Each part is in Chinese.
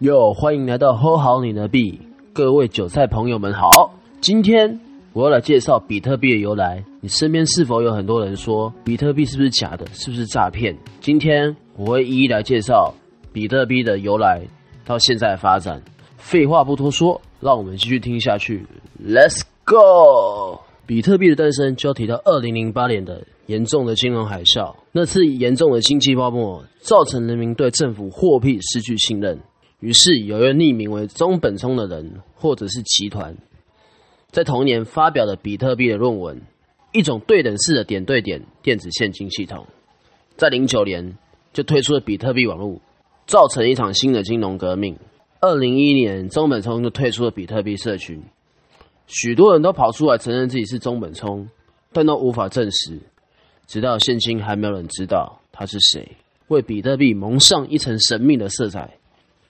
哟，欢迎来到喝好你的币，各位韭菜朋友们好。今天我要来介绍比特币的由来。你身边是否有很多人说比特币是不是假的，是不是诈骗？今天我会一一来介绍比特币的由来到现在的发展。废话不多说，让我们继续听下去。Let's go！比特币的诞生就要提到二零零八年的严重的金融海啸。那次严重的经济泡沫造成人民对政府货币失去信任。于是，有一个匿名为中本聪的人，或者是集团，在同年发表了比特币的论文，一种对等式的点对点电子现金系统。在零九年就推出了比特币网络，造成一场新的金融革命。二零一一年，中本聪就退出了比特币社群，许多人都跑出来承认自己是中本聪，但都无法证实。直到现今，还没有人知道他是谁，为比特币蒙上一层神秘的色彩。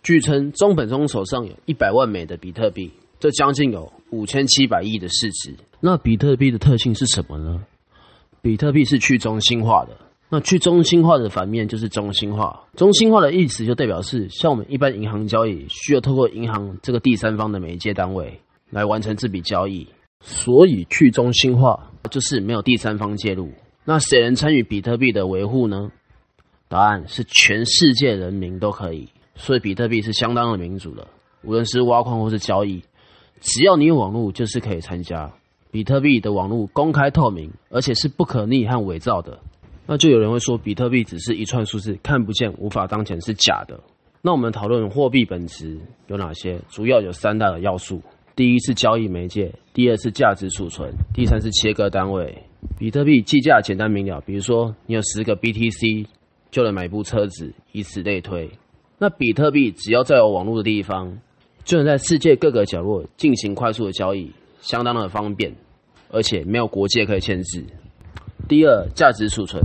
据称，中本聪手上有一百万美的比特币，这将近有五千七百亿的市值。那比特币的特性是什么呢？比特币是去中心化的。那去中心化的反面就是中心化。中心化的意思就代表是，像我们一般银行交易，需要透过银行这个第三方的媒介单位来完成这笔交易。所以去中心化就是没有第三方介入。那谁能参与比特币的维护呢？答案是全世界人民都可以。所以比特币是相当的民主的，无论是挖矿或是交易，只要你有网络，就是可以参加。比特币的网络公开透明，而且是不可逆和伪造的。那就有人会说，比特币只是一串数字，看不见，无法当钱，是假的。那我们讨论货币本质有哪些？主要有三大的要素：第一是交易媒介，第二是价值储存，第三是切割单位。比特币计价简单明了，比如说你有十个 BTC 就能买部车子，以此类推。那比特币只要在有网络的地方，就能在世界各个角落进行快速的交易，相当的方便，而且没有国界可以限制。第二，价值储存，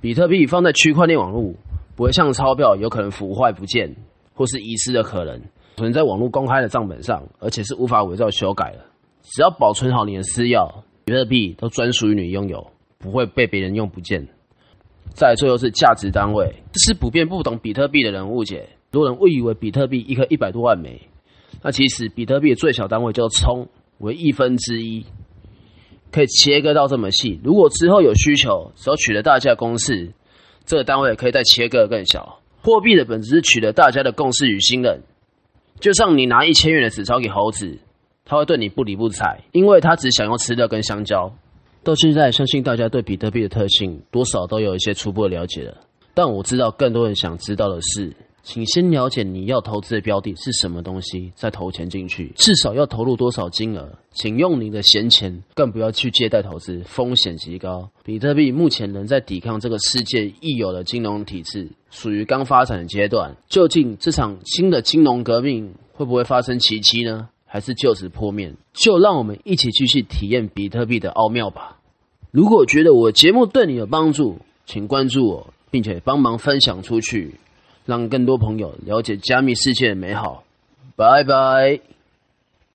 比特币放在区块链网络，不会像钞票有可能腐坏不见或是遗失的可能，存在网络公开的账本上，而且是无法伪造修改的。只要保存好你的私钥，比特币都专属于你拥有，不会被别人用不见。再最后是价值单位，这是普遍不懂比特币的人误解。很多人误以为比特币一颗一百多万枚，那其实比特币的最小单位叫聪，为一分之一，可以切割到这么细。如果之后有需求，只要取得大家的共识，这个单位可以再切割更小。货币的本质是取得大家的共识与信任。就像你拿一千元的纸钞给猴子，他会对你不理不睬，因为他只想要吃的跟香蕉。到现在，相信大家对比特币的特性多少都有一些初步的了解了。但我知道更多人想知道的是，请先了解你要投资的标的是什么东西，再投钱进去。至少要投入多少金额？请用你的闲钱，更不要去借贷投资，风险极高。比特币目前仍在抵抗这个世界已有的金融体制，属于刚发展的阶段。究竟这场新的金融革命会不会发生奇迹呢？还是就此破灭，就让我们一起继续体验比特币的奥妙吧。如果觉得我节目对你有帮助，请关注我，并且帮忙分享出去，让更多朋友了解加密世界的美好。拜拜。